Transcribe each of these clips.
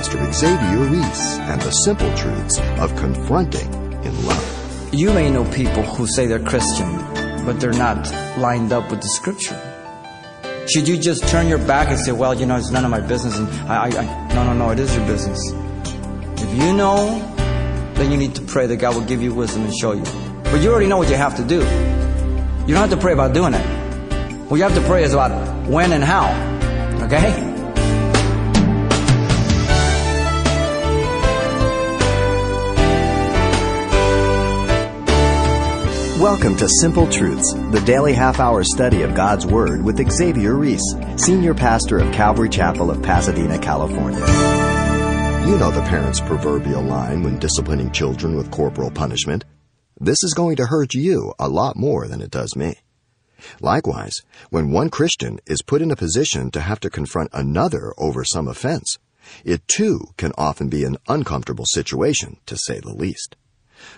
Pastor Xavier Reese and the simple truths of confronting in love. You may know people who say they're Christian, but they're not lined up with the scripture. Should you just turn your back and say, well, you know, it's none of my business? And I, I, I, no, no, no, it is your business. If you know, then you need to pray that God will give you wisdom and show you. But you already know what you have to do. You don't have to pray about doing it. What you have to pray is about when and how. Okay? Welcome to Simple Truths, the daily half hour study of God's Word with Xavier Reese, Senior Pastor of Calvary Chapel of Pasadena, California. You know the parent's proverbial line when disciplining children with corporal punishment. This is going to hurt you a lot more than it does me. Likewise, when one Christian is put in a position to have to confront another over some offense, it too can often be an uncomfortable situation, to say the least.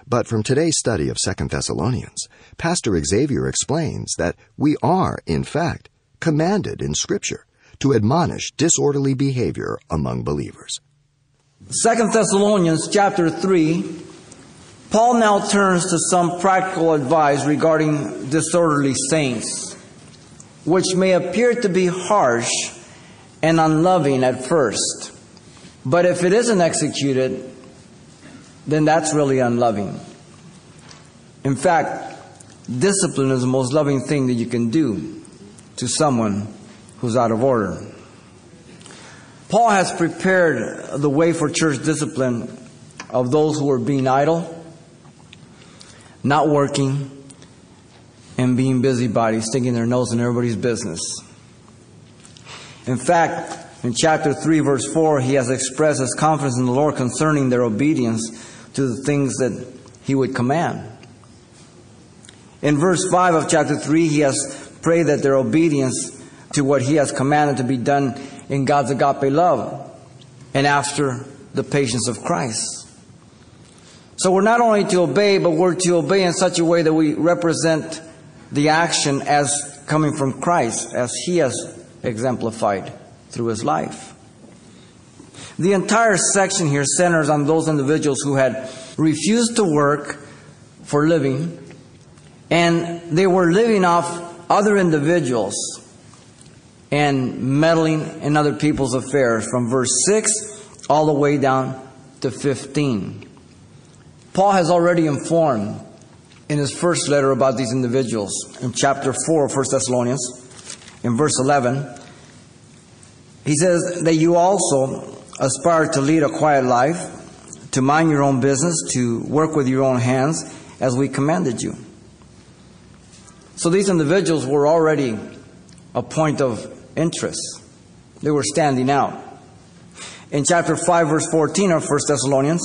But from today's study of 2 Thessalonians, Pastor Xavier explains that we are, in fact, commanded in Scripture to admonish disorderly behavior among believers. 2 Thessalonians chapter 3, Paul now turns to some practical advice regarding disorderly saints, which may appear to be harsh and unloving at first. But if it isn't executed, then that's really unloving. In fact, discipline is the most loving thing that you can do to someone who's out of order. Paul has prepared the way for church discipline of those who are being idle, not working, and being busybodies, sticking their nose in everybody's business. In fact, in chapter 3, verse 4, he has expressed his confidence in the Lord concerning their obedience to the things that he would command. In verse 5 of chapter 3, he has prayed that their obedience to what he has commanded to be done in God's agape love and after the patience of Christ. So we're not only to obey, but we're to obey in such a way that we represent the action as coming from Christ, as he has exemplified through his life. The entire section here centers on those individuals who had refused to work for living and they were living off other individuals and meddling in other people's affairs from verse 6 all the way down to 15. Paul has already informed in his first letter about these individuals in chapter 4 of 1 Thessalonians in verse 11 he says that you also aspire to lead a quiet life, to mind your own business, to work with your own hands, as we commanded you. So these individuals were already a point of interest. They were standing out. In chapter 5, verse 14 of 1 Thessalonians,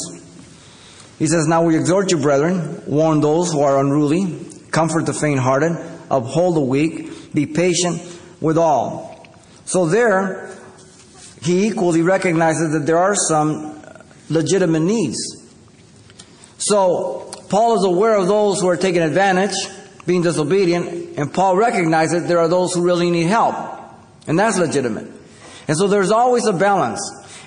he says, Now we exhort you, brethren, warn those who are unruly, comfort the faint hearted, uphold the weak, be patient with all. So there, he equally recognizes that there are some uh, legitimate needs. So, Paul is aware of those who are taking advantage, being disobedient, and Paul recognizes there are those who really need help. And that's legitimate. And so there's always a balance.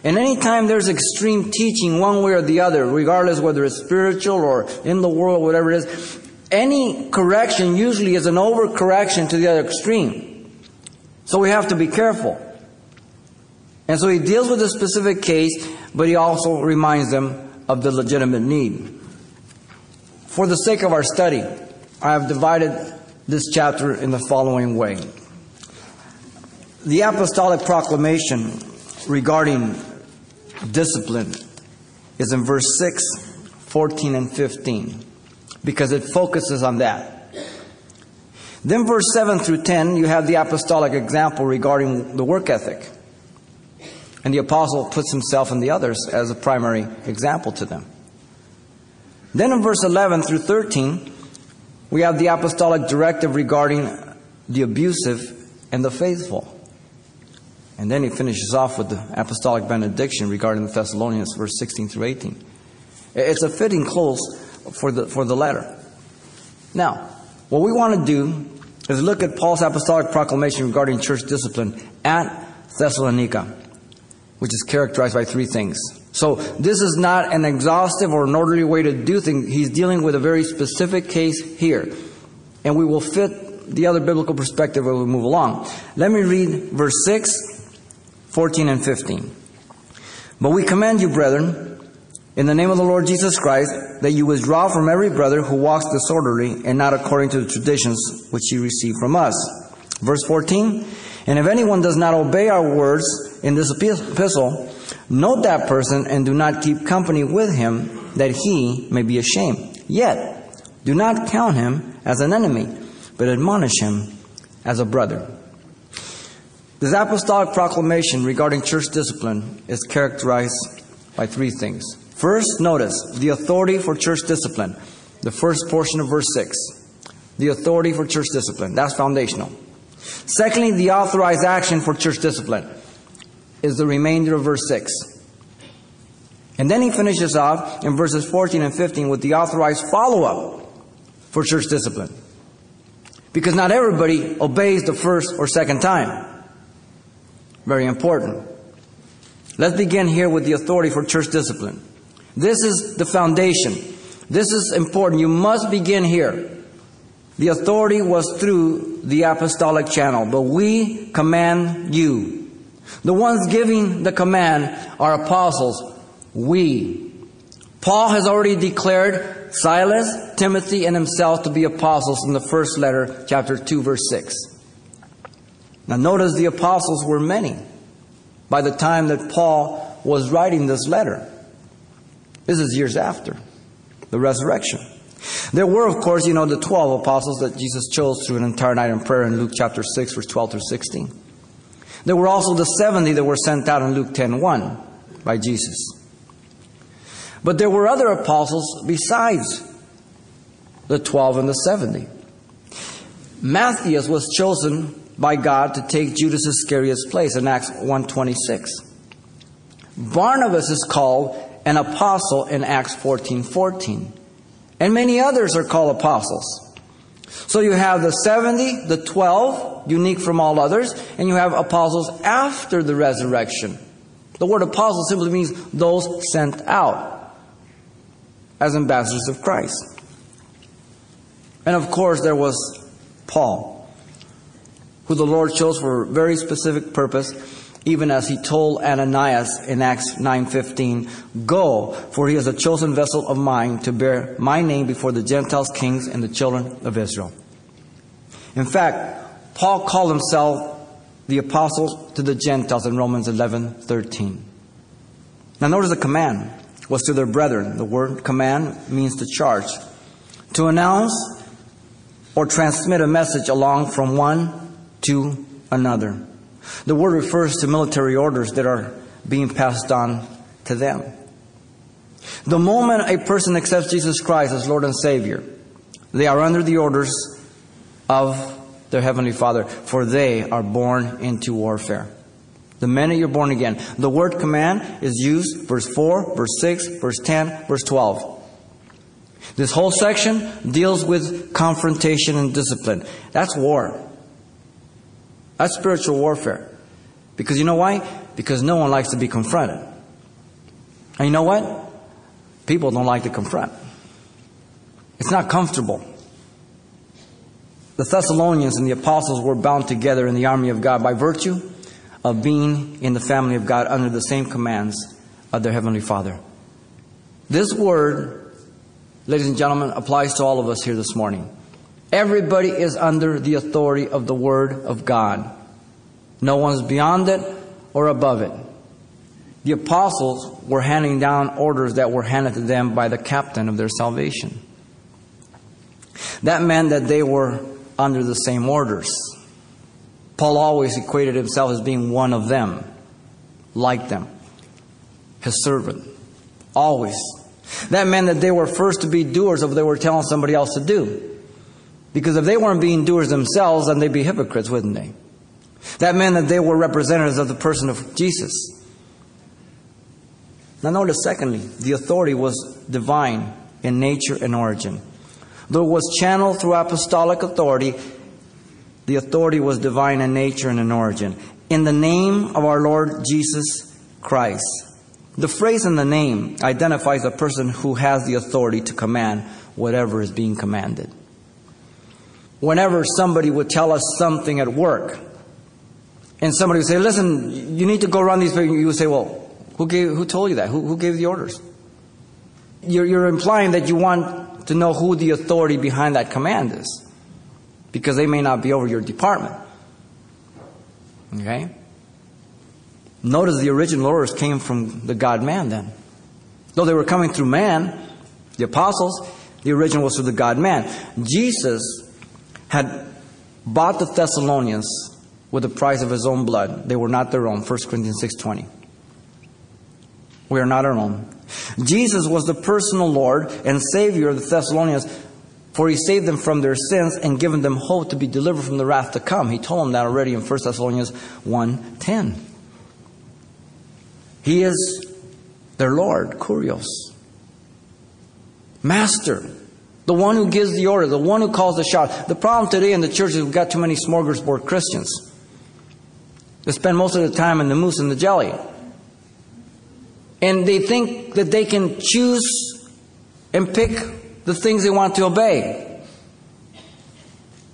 And anytime there's extreme teaching one way or the other, regardless whether it's spiritual or in the world, whatever it is, any correction usually is an overcorrection to the other extreme. So we have to be careful. And so he deals with a specific case, but he also reminds them of the legitimate need. For the sake of our study, I have divided this chapter in the following way. The apostolic proclamation regarding discipline is in verse 6, 14, and 15 because it focuses on that. Then, verse 7 through 10, you have the apostolic example regarding the work ethic. And the apostle puts himself and the others as a primary example to them. Then in verse 11 through 13, we have the apostolic directive regarding the abusive and the faithful. And then he finishes off with the apostolic benediction regarding the Thessalonians, verse 16 through 18. It's a fitting close for the, for the letter. Now, what we want to do is look at Paul's apostolic proclamation regarding church discipline at Thessalonica. Which is characterized by three things. So this is not an exhaustive or an orderly way to do things. He's dealing with a very specific case here. And we will fit the other biblical perspective as we move along. Let me read verse 6, 14, and 15. But we command you, brethren, in the name of the Lord Jesus Christ, that you withdraw from every brother who walks disorderly and not according to the traditions which you received from us. Verse 14, and if anyone does not obey our words in this epistle, note that person and do not keep company with him, that he may be ashamed. Yet, do not count him as an enemy, but admonish him as a brother. This apostolic proclamation regarding church discipline is characterized by three things. First, notice the authority for church discipline, the first portion of verse 6. The authority for church discipline. That's foundational. Secondly, the authorized action for church discipline is the remainder of verse 6. And then he finishes off in verses 14 and 15 with the authorized follow up for church discipline. Because not everybody obeys the first or second time. Very important. Let's begin here with the authority for church discipline. This is the foundation. This is important. You must begin here. The authority was through the apostolic channel, but we command you. The ones giving the command are apostles. We. Paul has already declared Silas, Timothy, and himself to be apostles in the first letter, chapter 2, verse 6. Now, notice the apostles were many by the time that Paul was writing this letter. This is years after the resurrection. There were, of course, you know, the 12 apostles that Jesus chose through an entire night in prayer in Luke chapter 6, verse 12 through 16. There were also the 70 that were sent out in Luke 10 1 by Jesus. But there were other apostles besides the 12 and the 70. Matthias was chosen by God to take Judas Iscariot's place in Acts 126. Barnabas is called an apostle in Acts 14 14. And many others are called apostles. So you have the 70, the 12, unique from all others, and you have apostles after the resurrection. The word apostle simply means those sent out as ambassadors of Christ. And of course, there was Paul, who the Lord chose for a very specific purpose even as he told Ananias in Acts 9:15, "Go, for he is a chosen vessel of mine to bear my name before the Gentiles, kings, and the children of Israel." In fact, Paul called himself the apostle to the Gentiles in Romans 11:13. Now notice the command was to their brethren. The word command means to charge, to announce or transmit a message along from one to another. The word refers to military orders that are being passed on to them. The moment a person accepts Jesus Christ as Lord and Savior, they are under the orders of their Heavenly Father, for they are born into warfare. The minute you're born again, the word command is used verse 4, verse 6, verse 10, verse 12. This whole section deals with confrontation and discipline. That's war. That's spiritual warfare. Because you know why? Because no one likes to be confronted. And you know what? People don't like to confront. It's not comfortable. The Thessalonians and the apostles were bound together in the army of God by virtue of being in the family of God under the same commands of their Heavenly Father. This word, ladies and gentlemen, applies to all of us here this morning. Everybody is under the authority of the Word of God. No one's beyond it or above it. The apostles were handing down orders that were handed to them by the captain of their salvation. That meant that they were under the same orders. Paul always equated himself as being one of them, like them, his servant. Always. That meant that they were first to be doers of what they were telling somebody else to do. Because if they weren't being doers themselves, then they'd be hypocrites, wouldn't they? That meant that they were representatives of the person of Jesus. Now, notice, secondly, the authority was divine in nature and origin. Though it was channeled through apostolic authority, the authority was divine in nature and in origin. In the name of our Lord Jesus Christ. The phrase in the name identifies a person who has the authority to command whatever is being commanded. Whenever somebody would tell us something at work, and somebody would say, Listen, you need to go around these people, you would say, Well, who, gave, who told you that? Who, who gave the orders? You're, you're implying that you want to know who the authority behind that command is, because they may not be over your department. Okay? Notice the original orders came from the God man then. Though they were coming through man, the apostles, the original was through the God man. Jesus had bought the Thessalonians with the price of his own blood. They were not their own. 1 Corinthians 6:20. We are not our own. Jesus was the personal Lord and Savior of the Thessalonians, for he saved them from their sins and given them hope to be delivered from the wrath to come. He told them that already in 1 Thessalonians 1:10. He is their Lord, Kurios. Master, the one who gives the order, the one who calls the shot. The problem today in the church is we've got too many smorgasbord Christians. They spend most of the time in the mousse and the jelly. And they think that they can choose and pick the things they want to obey.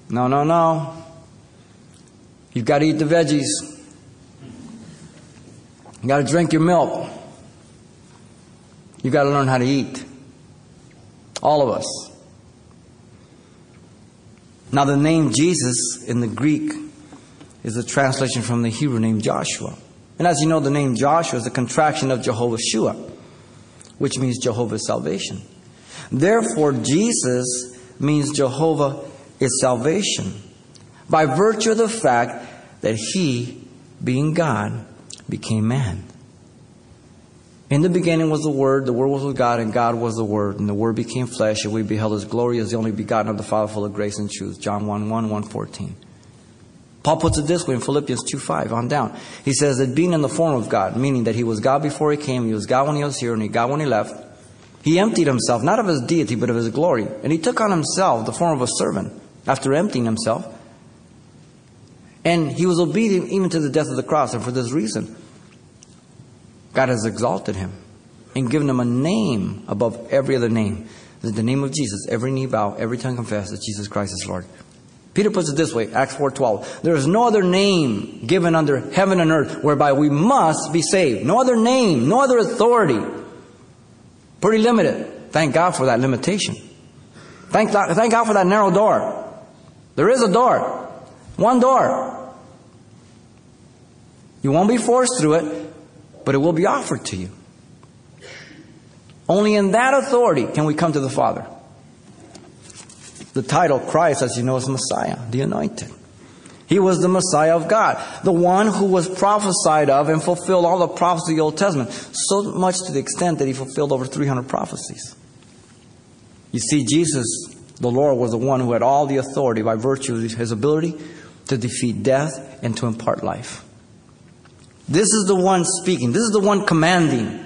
No, no, no. You've got to eat the veggies. You've got to drink your milk. You've got to learn how to eat. All of us. Now, the name Jesus in the Greek is a translation from the Hebrew name Joshua. And as you know, the name Joshua is a contraction of Jehovah Shua, which means Jehovah's salvation. Therefore, Jesus means Jehovah is salvation by virtue of the fact that he, being God, became man. In the beginning was the Word, the Word was with God, and God was the Word, and the Word became flesh, and we beheld His glory as the only begotten of the Father, full of grace and truth. John 1 1, 1 14. Paul puts it this way in Philippians 2 5 on down. He says that being in the form of God, meaning that He was God before He came, He was God when He was here, and He God when He left, He emptied Himself, not of His deity, but of His glory. And He took on Himself the form of a servant after emptying Himself. And He was obedient even to the death of the cross, and for this reason, God has exalted him and given him a name above every other name. The name of Jesus, every knee bow, every tongue confess that Jesus Christ is Lord. Peter puts it this way, Acts 4:12. There is no other name given under heaven and earth whereby we must be saved. No other name, no other authority. Pretty limited. Thank God for that limitation. Thank, thank God for that narrow door. There is a door. One door. You won't be forced through it, but it will be offered to you. Only in that authority can we come to the Father. The title Christ, as you know, is Messiah, the anointed. He was the Messiah of God, the one who was prophesied of and fulfilled all the prophecies of the Old Testament, so much to the extent that he fulfilled over 300 prophecies. You see, Jesus, the Lord, was the one who had all the authority by virtue of his ability to defeat death and to impart life. This is the one speaking. This is the one commanding.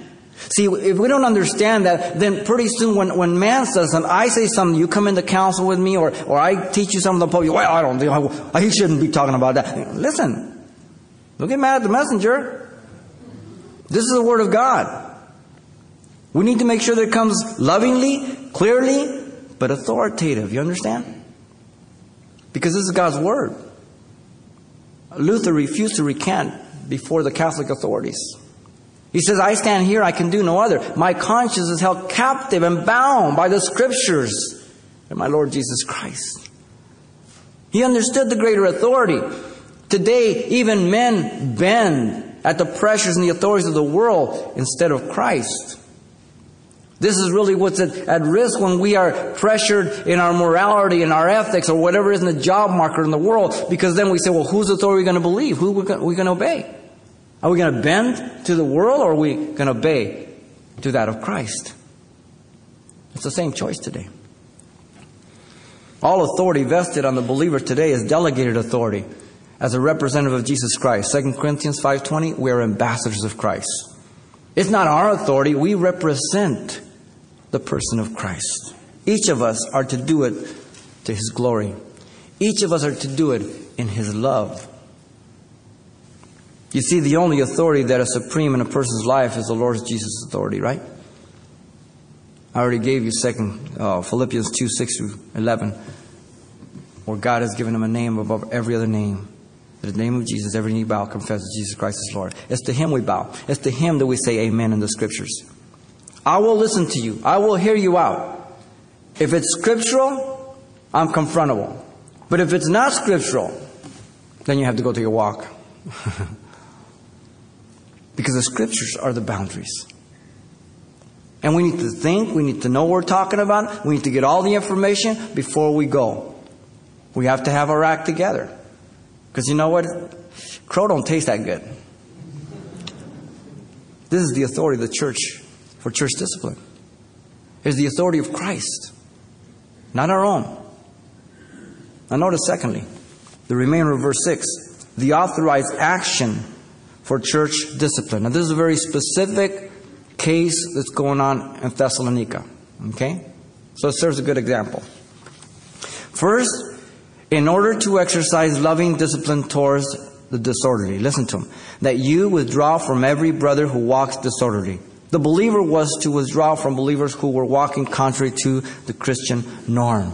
See, if we don't understand that, then pretty soon when, when man says something, I say something, you come into council with me, or, or I teach you something, the Pope, well, I don't think, he shouldn't be talking about that. Listen, don't get mad at the messenger. This is the word of God. We need to make sure that it comes lovingly, clearly, but authoritative. You understand? Because this is God's word. Luther refused to recant before the Catholic authorities. He says, I stand here, I can do no other. My conscience is held captive and bound by the scriptures and my Lord Jesus Christ. He understood the greater authority. Today, even men bend at the pressures and the authorities of the world instead of Christ. This is really what's at, at, risk when we are pressured in our morality and our ethics or whatever is in the job market in the world, because then we say, well, whose authority are we going to believe? Who are we going to obey? Are we going to bend to the world or are we going to obey to that of Christ? It's the same choice today. All authority vested on the believer today is delegated authority as a representative of Jesus Christ. 2 Corinthians 5:20, we are ambassadors of Christ. It's not our authority, we represent the person of Christ. Each of us are to do it to his glory. Each of us are to do it in his love. You see, the only authority that is supreme in a person's life is the Lord Jesus' authority, right? I already gave you second uh, Philippians 2, 6 through 11, where God has given him a name above every other name. In the name of Jesus, every knee bow confesses Jesus Christ is Lord. It's to him we bow. It's to him that we say amen in the scriptures. I will listen to you. I will hear you out. If it's scriptural, I'm confrontable. But if it's not scriptural, then you have to go take a walk. because the scriptures are the boundaries. And we need to think, we need to know what we're talking about, we need to get all the information before we go. We have to have our act together. Because you know what? Crow don't taste that good. This is the authority of the church for church discipline. It's the authority of Christ, not our own. Now notice secondly, the remainder of verse 6, the authorized action for church discipline. Now this is a very specific case that's going on in Thessalonica. Okay? So it serves a good example. First, in order to exercise loving discipline towards the disorderly, listen to him, that you withdraw from every brother who walks disorderly. The believer was to withdraw from believers who were walking contrary to the Christian norm.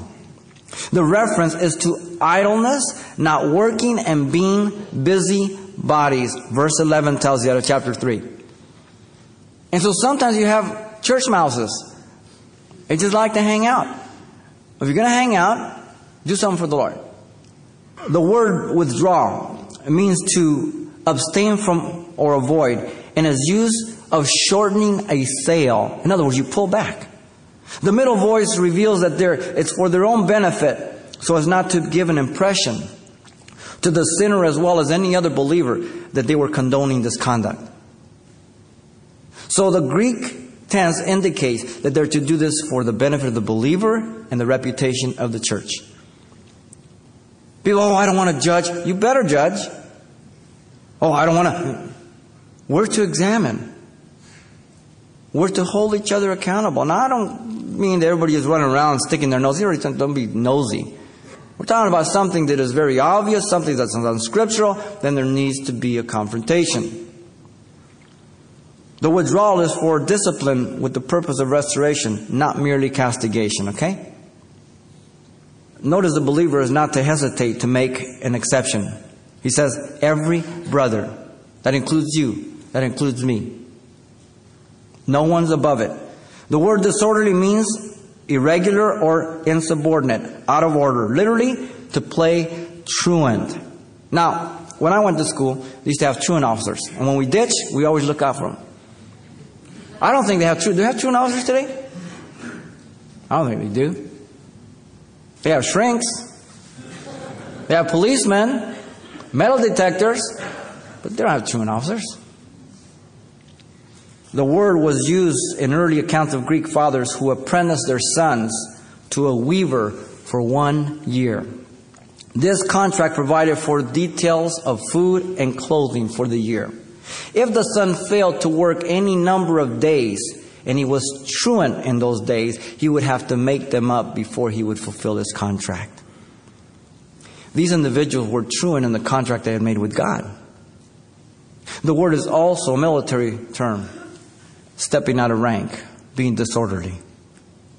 The reference is to idleness, not working, and being busy bodies. Verse 11 tells you out of chapter 3. And so sometimes you have church mouses. They just like to hang out. If you're going to hang out, do something for the Lord. The word withdraw means to abstain from or avoid and is used of shortening a sail. In other words, you pull back. The middle voice reveals that it's for their own benefit so as not to give an impression to the sinner as well as any other believer that they were condoning this conduct. So the Greek tense indicates that they're to do this for the benefit of the believer and the reputation of the church. People, oh, I don't want to judge. You better judge. Oh, I don't want to. We're to examine. We're to hold each other accountable. Now, I don't mean that everybody is running around sticking their nose. Don't be nosy. We're talking about something that is very obvious, something that's unscriptural, then there needs to be a confrontation. The withdrawal is for discipline with the purpose of restoration, not merely castigation, okay? Notice the believer is not to hesitate to make an exception. He says, every brother. That includes you. That includes me. No one's above it. The word disorderly means irregular or insubordinate, out of order. Literally, to play truant. Now, when I went to school, they used to have truant officers. And when we ditch, we always look out for them. I don't think they have truant. Do they have truant officers today? I don't think they do. They have shrinks. They have policemen, metal detectors, but they don't have truant officers. The word was used in early accounts of Greek fathers who apprenticed their sons to a weaver for one year. This contract provided for details of food and clothing for the year. If the son failed to work any number of days, and he was truant in those days, he would have to make them up before he would fulfill his contract. These individuals were truant in the contract they had made with God. The word is also a military term, stepping out of rank, being disorderly.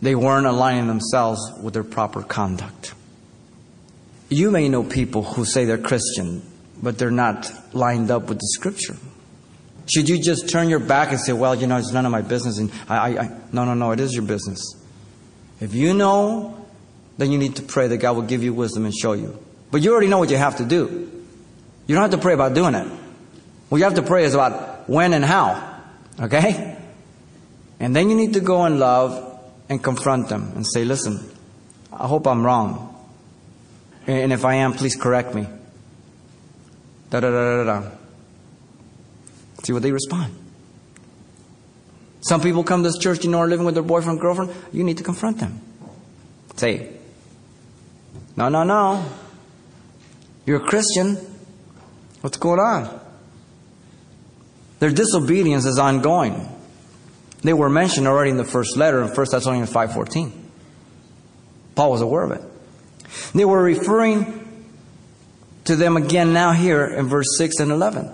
They weren't aligning themselves with their proper conduct. You may know people who say they're Christian, but they're not lined up with the scripture. Should you just turn your back and say, well, you know, it's none of my business? And I, I, I, no, no, no, it is your business. If you know, then you need to pray that God will give you wisdom and show you. But you already know what you have to do. You don't have to pray about doing it. What you have to pray is about when and how. Okay? And then you need to go in love and confront them and say, listen, I hope I'm wrong. And if I am, please correct me. Da da da da da. See what they respond. Some people come to this church, you know, are living with their boyfriend, girlfriend. You need to confront them. Say, no, no, no. You're a Christian. What's going on? Their disobedience is ongoing. They were mentioned already in the first letter in 1 Thessalonians 5.14. Paul was aware of it. They were referring to them again now here in verse 6 and 11.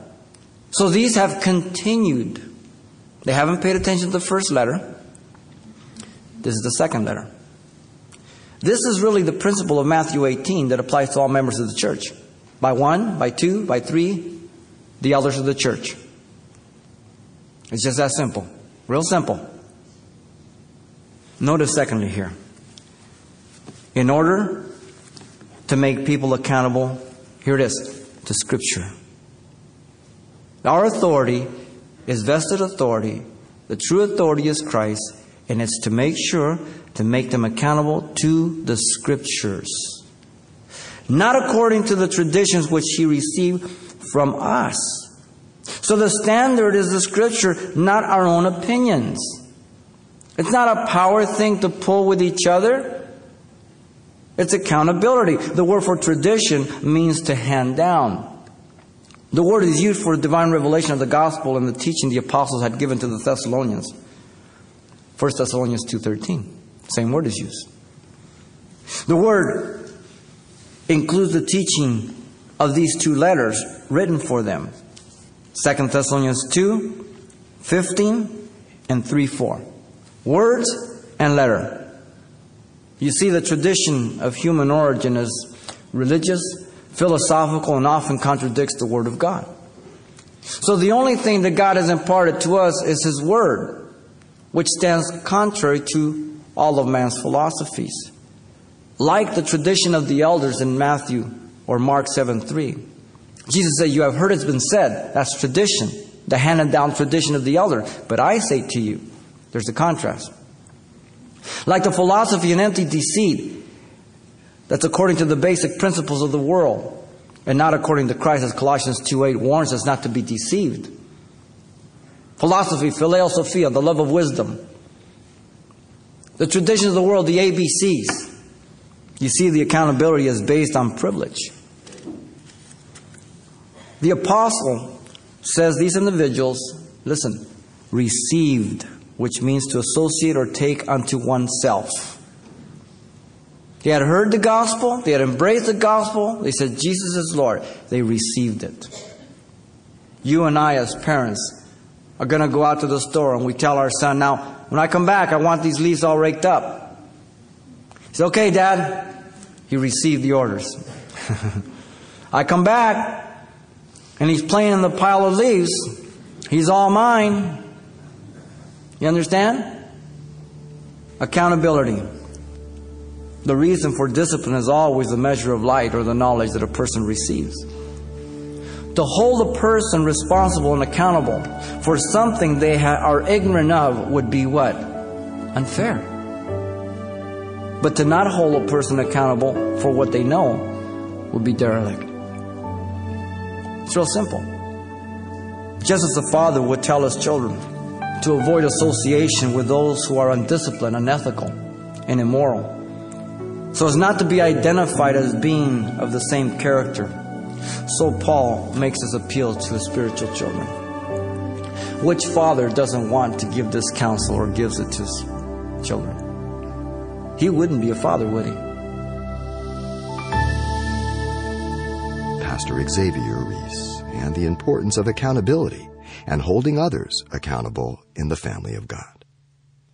So these have continued. They haven't paid attention to the first letter. This is the second letter. This is really the principle of Matthew 18 that applies to all members of the church. By one, by two, by three, the elders of the church. It's just that simple. Real simple. Notice, secondly, here. In order to make people accountable, here it is, to Scripture. Our authority is vested authority. The true authority is Christ, and it's to make sure to make them accountable to the Scriptures. Not according to the traditions which he received from us. So the standard is the Scripture, not our own opinions. It's not a power thing to pull with each other. It's accountability. The word for tradition means to hand down. The word is used for divine revelation of the gospel and the teaching the apostles had given to the Thessalonians. 1 Thessalonians 2:13. Same word is used. The word includes the teaching of these two letters written for them. 2 Thessalonians 2, 15, and 3 4. Words and letter. You see, the tradition of human origin is religious, philosophical, and often contradicts the Word of God. So the only thing that God has imparted to us is His Word, which stands contrary to all of man's philosophies. Like the tradition of the elders in Matthew or Mark 7 3. Jesus said, You have heard it's been said. That's tradition, the handed down tradition of the elder. But I say to you, there's a contrast. Like the philosophy and empty deceit that's according to the basic principles of the world and not according to Christ, as Colossians 2 8 warns us not to be deceived. Philosophy, phileo sophia, the love of wisdom. The traditions of the world, the ABCs. You see, the accountability is based on privilege. The apostle says these individuals, listen, received, which means to associate or take unto oneself. They had heard the gospel, they had embraced the gospel, they said, Jesus is Lord. They received it. You and I, as parents, are going to go out to the store and we tell our son, now, when I come back, I want these leaves all raked up. He said, okay, Dad. He received the orders. I come back and he's playing in the pile of leaves. He's all mine. You understand? Accountability. The reason for discipline is always the measure of light or the knowledge that a person receives. To hold a person responsible and accountable for something they ha- are ignorant of would be what? Unfair. But to not hold a person accountable for what they know would be derelict. It's real simple. Just as the father would tell his children to avoid association with those who are undisciplined, unethical, and immoral so as not to be identified as being of the same character. So Paul makes his appeal to his spiritual children. Which father doesn't want to give this counsel or gives it to his children? He wouldn't be a father, would he? Pastor Xavier Reese and the importance of accountability and holding others accountable in the family of God.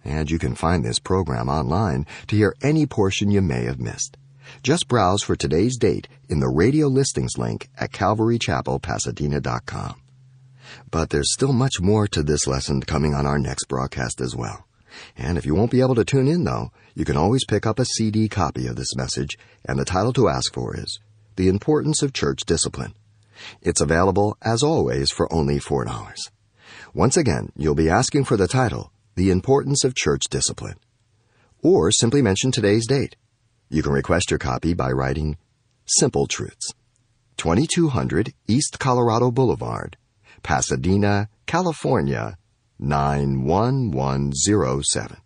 And you can find this program online to hear any portion you may have missed. Just browse for today's date in the radio listings link at calvarychapelpasadena.com. But there's still much more to this lesson coming on our next broadcast as well. And if you won't be able to tune in though, you can always pick up a CD copy of this message, and the title to ask for is The Importance of Church Discipline. It's available, as always, for only $4. Once again, you'll be asking for the title, the Importance of Church Discipline. Or simply mention today's date. You can request your copy by writing Simple Truths, 2200 East Colorado Boulevard, Pasadena, California, 91107.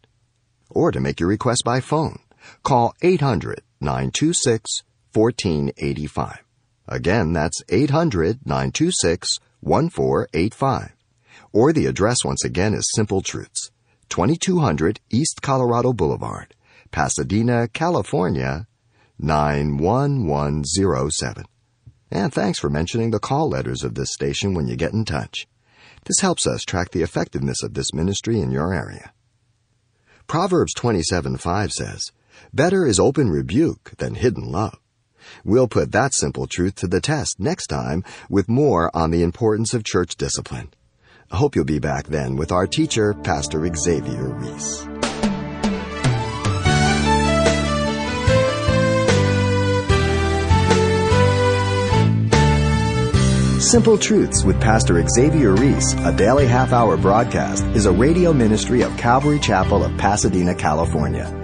Or to make your request by phone, call 800 926 1485. Again, that's 800 926 1485. Or the address once again is Simple Truths, 2200 East Colorado Boulevard, Pasadena, California, 91107. And thanks for mentioning the call letters of this station when you get in touch. This helps us track the effectiveness of this ministry in your area. Proverbs 27:5 says, "Better is open rebuke than hidden love." We'll put that simple truth to the test next time with more on the importance of church discipline. I hope you'll be back then with our teacher, Pastor Xavier Reese. Simple Truths with Pastor Xavier Reese, a daily half hour broadcast, is a radio ministry of Calvary Chapel of Pasadena, California.